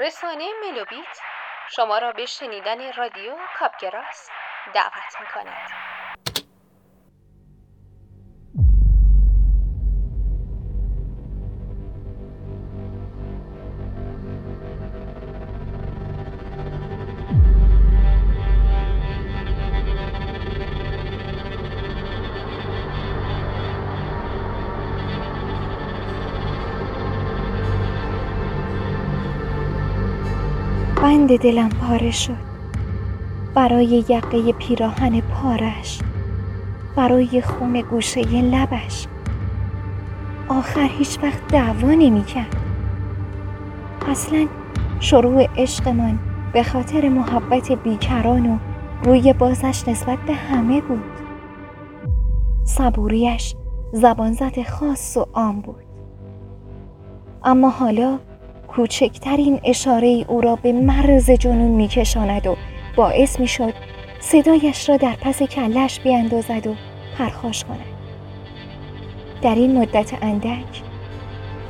رسانه ملوبیت شما را به شنیدن رادیو کاپگراس دعوت می کند. بند دلم پاره شد. برای یقه پیراهن پارش. برای خون گوشه لبش. آخر هیچ وقت دعوا نمی‌کرد. اصلا شروع عشقمان به خاطر محبت بیکران و روی بازش نسبت به همه بود. صبوریش زبانزد خاص و عام بود. اما حالا کوچکترین اشاره او را به مرز جنون میکشاند و باعث می‌شد صدایش را در پس کلش بیاندازد و پرخاش کند. در این مدت اندک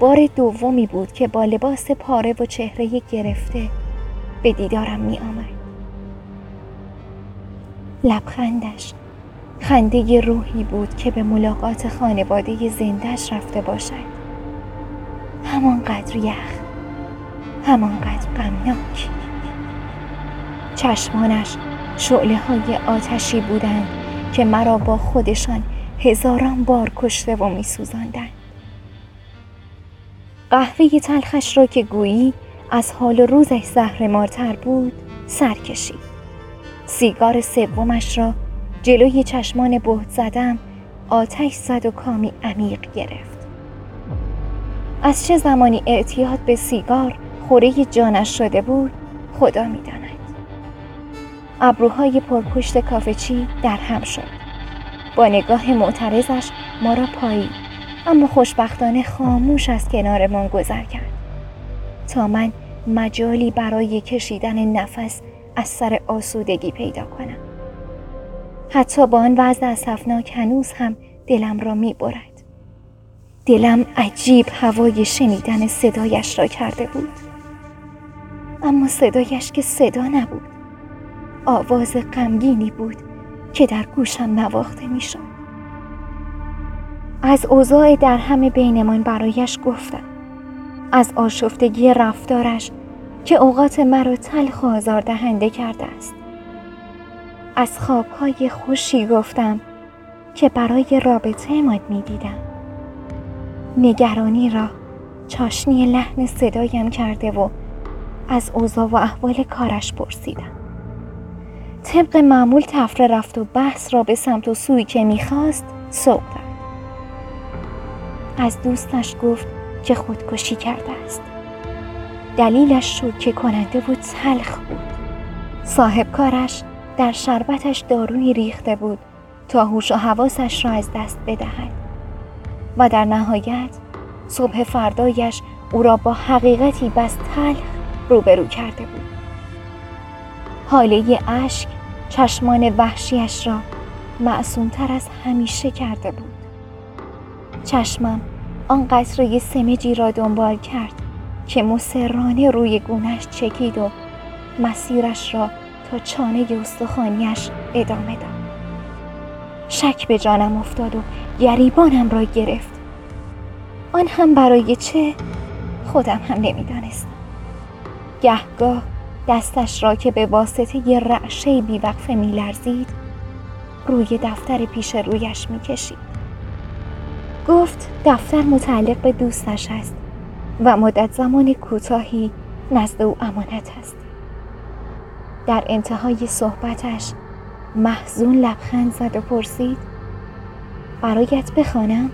بار دومی بود که با لباس پاره و چهره گرفته به دیدارم می آمد. لبخندش خنده روحی بود که به ملاقات خانواده زندش رفته باشد. همانقدر یخ. همانقدر غمناک. چشمانش شعله های آتشی بودند که مرا با خودشان هزاران بار کشته و میسوزاندند. قهوه تلخش را که گویی از حال روزش مارتر بود سر کشید. سیگار سومش را جلوی چشمان بهت زدم آتش زد و کامی عمیق گرفت. از چه زمانی اعتیاد به سیگار خوره جانش شده بود خدا می‌داند. ابروهای پرپشت کافچی در هم شد. با نگاه معترضش ما را پایید اما خوشبختانه خاموش از کنارمان گذر کرد. تا من مجالی برای کشیدن نفس از سر آسودگی پیدا کنم. حتی با آن وضع اصفناک هنوز هم دلم را می برد. دلم عجیب هوای شنیدن صدایش را کرده بود. اما صدایش که صدا نبود. آواز غمگینی بود که در گوشم نواخته می‌شد. از اوضاع در همه بینمان برایش گفتم. از آشفتگی رفتارش که اوقات مرا تلخ و آزاردهنده کرده است. از خوابهای خوشی گفتم که برای رابطه ماد می دیدم نگرانی را چاشنی لحن صدایم کرده و از اوضاع و احوال کارش پرسیدم. طبق معمول تفره رفت و بحث را به سمت و سوی که می‌خواست سوق از دوستش گفت که خودکشی کرده است. دلیلش که کننده بود تلخ بود. صاحب کارش در شربتش دارویی ریخته بود تا هوش و حواسش را از دست بدهد و در نهایت صبح فردایش او را با حقیقتی بس تلخ روبرو کرده بود. حاله اشک چشمان وحشیش را معصومتر از همیشه کرده بود. چشمم آن قطره سمجی را دنبال کرد که مسررانه روی گونش چکید و مسیرش را تا چانه استخوانیش ادامه داد. شک به جانم افتاد و گریبانم را گرفت. آن هم برای چه؟ خودم هم نمی‌دانستم. گهگاه دستش را که به واسطه یه رعشه بیوقفه میلرزید روی دفتر پیش رویش می‌کشید. گفت دفتر متعلق به دوستش است و مدت زمان کوتاهی نزد او امانت است. در انتهای صحبتش محزون لبخند زد و پرسید برایت بخوانم؟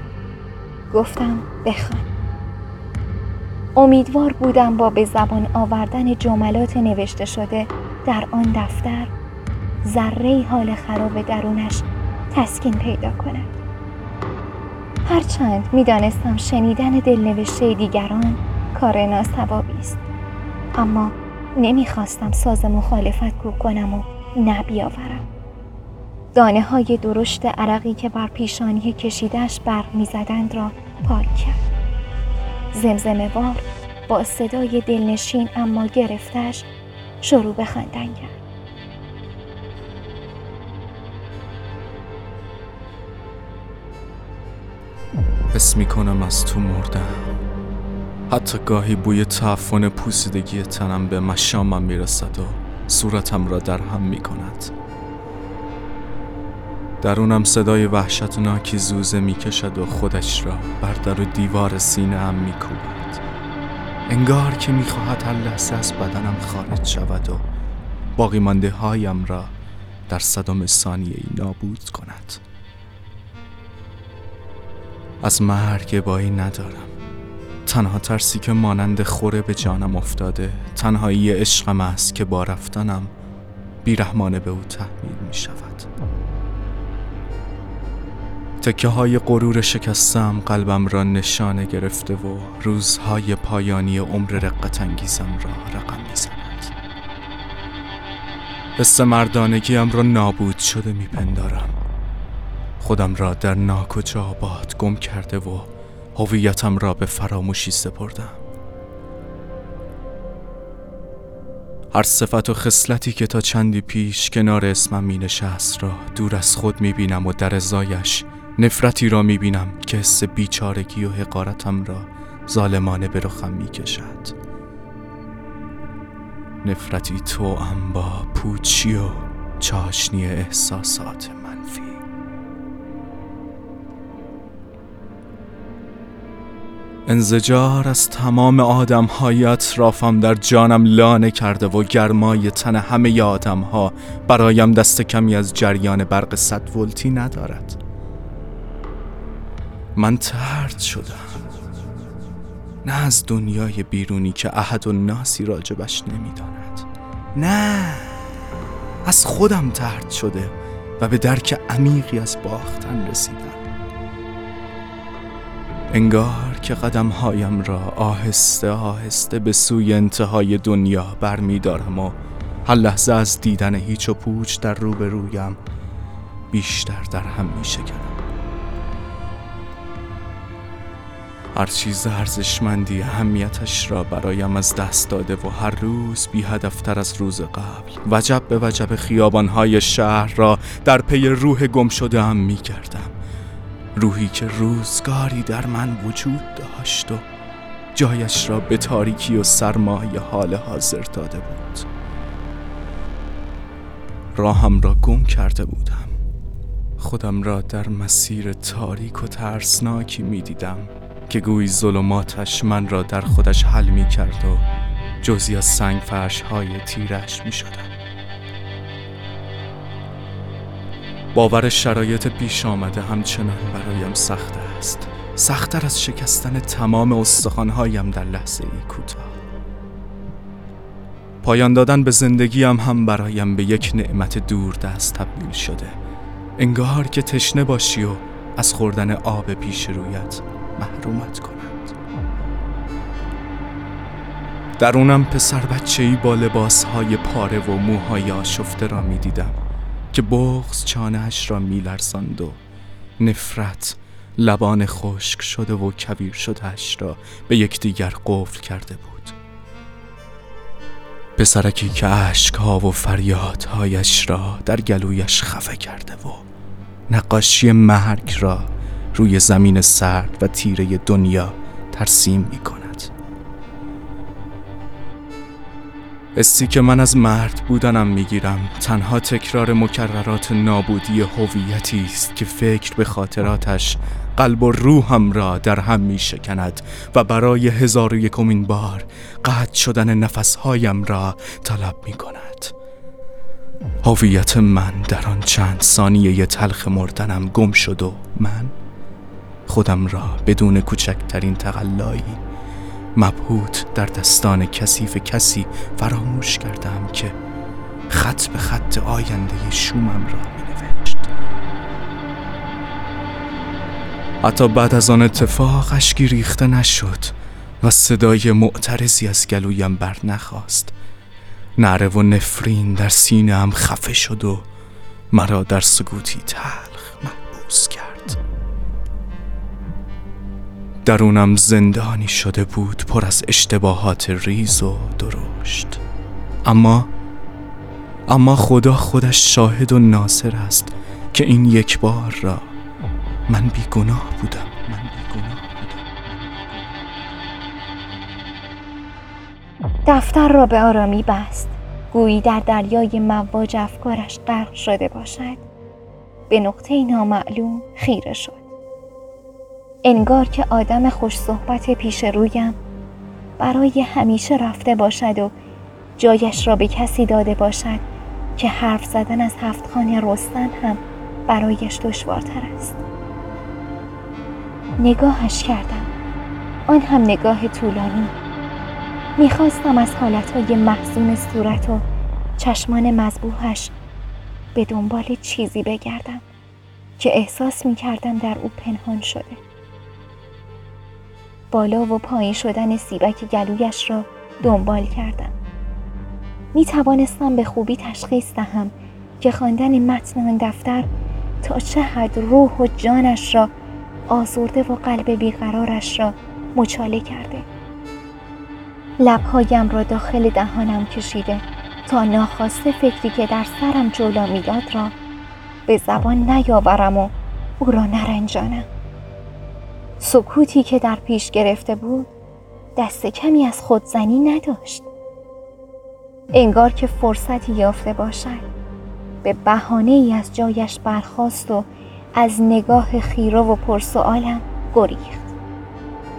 گفتم بخوان. امیدوار بودم با به زبان آوردن جملات نوشته شده در آن دفتر ذره حال خراب درونش تسکین پیدا کند. هرچند می‌دانستم شنیدن دلنوشته دیگران کار ناسوابی است اما نمی‌خواستم ساز مخالفت کو کنم و نبیاورم. دانه های درشت عرقی که بر پیشانی کشیدش برق می‌زدند را پاک کرد. زمزمه وار با صدای دلنشین اما گرفتش شروع به خندن کرد. حس می‌کنم از تو مردم. حتی گاهی بوی تعفن پوسیدگی تنم به مشامم می‌رسد و صورتم را در هم می‌کند. درونم صدای وحشتناکی زوزه می‌کشد و خودش را بر در و دیوار سینه هم میکوبد. انگار که می‌خواهد هر لحظه از بدنم خارج شود و باقی مانده هایم را در صدام ثانیه ای نابود کند. از مرگ بایی ندارم. تنها ترسی که مانند خوره به جانم افتاده تنهایی عشقم است که با رفتنم بیرحمانه به او تحمیل می شود تکه های غرور شکستم قلبم را نشانه گرفته و روزهای پایانی عمر رقت انگیزم را رقم می زند حس مردانگیم را نابود شده می پندارم خودم را در ناکجا آباد گم کرده و هویتم را به فراموشی سپردم. هر صفت و خصلتی که تا چندی پیش کنار اسمم می نشست را دور از خود می بینم و در ازایش نفرتی را می بینم که حس بیچارگی و حقارتم را ظالمانه به رخم می کشد نفرتی تو با پوچی و چاشنی احساسات منفی. انزجار از تمام آدم های اطرافم در جانم لانه کرده و گرمای تن همه آدم ها برایم دست کمی از جریان برق صد ولتی ندارد. من ترد شدم. نه از دنیای بیرونی که احد و ناسی راجبش نمی‌داند. نه از خودم ترد شده و به درک عمیقی از باختن رسیدم. انگار که قدمهایم را آهسته آهسته به سوی انتهای دنیا برمیدارم و هر لحظه از دیدن هیچ و پوچ در روبرویم بیشتر در هم می شکنم هر چیز ارزشمندی اهمیتش را برایم از دست داده و هر روز بی هدفتر از روز قبل. وجب به وجب خیابانهای شهر را در پی روح گم شده هم می کردم روحی که روزگاری در من وجود داشت و جایش را به تاریکی و سرمایه حال حاضر داده بود. راهم را گم کرده بودم. خودم را در مسیر تاریک و ترسناکی می دیدم که گویی ظلماتش من را در خودش حل می کرد و جزی از سنگ فرش های تیرش می شدم. باور شرایط پیش آمده همچنان برایم سخت است. سختتر از شکستن تمام استخوانهایم در لحظه ای کوتاه. پایان دادن به زندگیم هم برایم به یک نعمت دور دست تبدیل شده. انگار که تشنه باشی و از خوردن آب پیش رویت محرومت کنند. درونم پسر بچه ای با لباس های پاره و موهای آشفته را می دیدم که بغز چانهش را می لرزاند و نفرت لبان خشک شده و کبیر شدهش را به یکدیگر قفل کرده بود. پسرکی که ها و فریادهایش را در گلویش خفه کرده و نقاشی مرگ را روی زمین سرد و تیره دنیا ترسیم می کند. حسی که من از مرد بودنم می‌گیرم تنها تکرار مکررات نابودی هویتی است که فکر به خاطراتش قلب و روحم را در هم می شکند و برای هزار و یکمین بار قطع شدن نفسهایم را طلب می کند. هویت من در آن چند ثانیه تلخ مردنم گم شد و من خودم را بدون کوچکترین تقلایی مبهوت در دستان کثیف کسی فراموش کردم که خط به خط آینده شومم را می نوشت حتی بعد از آن اتفاق اشکی ریخته نشد و صدای معترضی از گلویم بر نخواست نعره و نفرین در سینه هم خفه شد و مرا در سکوتی تلخ درونم زندانی شده بود پر از اشتباهات ریز و درشت. اما اما خدا خودش شاهد و ناصر است که این یک بار را من بیگناه بودم من بیگناه دفتر را به آرامی بست. گویی در دریای مواج افکارش غرق شده باشد. به نقطه نامعلوم خیره شد. انگار که آدم خوش صحبت پیش رویم. برای همیشه رفته باشد و جایش را به کسی داده باشد که حرف زدن از هفت خانه رستن هم برایش دشوارتر است. نگاهش کردم. آن هم نگاه طولانی. می‌خواستم از حالتهای محزون صورت و چشمان مذبوحش به دنبال چیزی بگردم که احساس می‌کردم در او پنهان شده. بالا و پایین شدن سیبک گلویش را دنبال کردم. می توانستم به خوبی تشخیص دهم که خواندن متن آن دفتر تا چه حد روح و جانش را آزرده و قلب بیقرارش را مچاله کرده. لبهایم را داخل دهانم کشیده تا ناخواسته فکری که در سرم جولا می‌داد را به زبان نیاورم و او را نرنجانم. سکوتی که در پیش گرفته بود دست کمی از خودزنی نداشت. انگار که فرصتی یافته باشد به بهانه ای از جایش برخاست و از نگاه خیره و پرسوالم گریخت.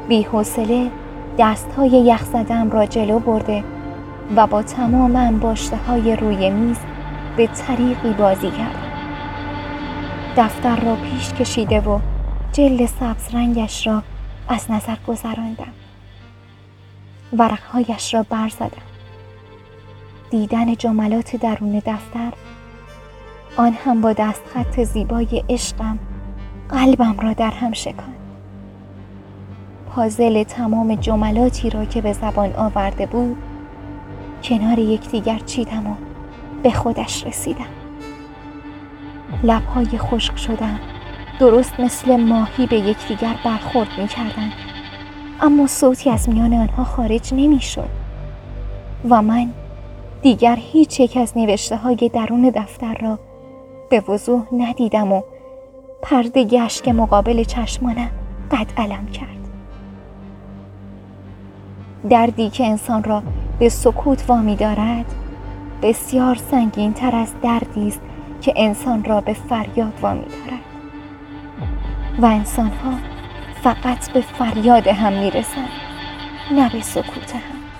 بی حوصله دست های یخ زدم را جلو برده و با تمام انباشته های روی میز به طریقی بازی کردم. دفتر را پیش کشیده و جلد سبز رنگش را از نظر گذراندم. ورقهایش را برزدم دیدن جملات درون دفتر آن هم با دستخط زیبای عشقم قلبم را در هم شکاند. پازل تمام جملاتی را که به زبان آورده بود کنار یکدیگر چیدم و به خودش رسیدم. لبهای خشک شدم. درست مثل ماهی به یکدیگر برخورد می کردن. اما صوتی از میان آنها خارج نمی شد و من دیگر هیچ یک از نوشته های درون دفتر را به وضوح ندیدم و پرده گشت مقابل چشمانم قد علم کرد. دردی که انسان را به سکوت وامی دارد بسیار سنگین تر از دردی است که انسان را به فریاد وامی دارد. و انسان ها فقط به فریاد هم می‌رسند نه به سکوت هم.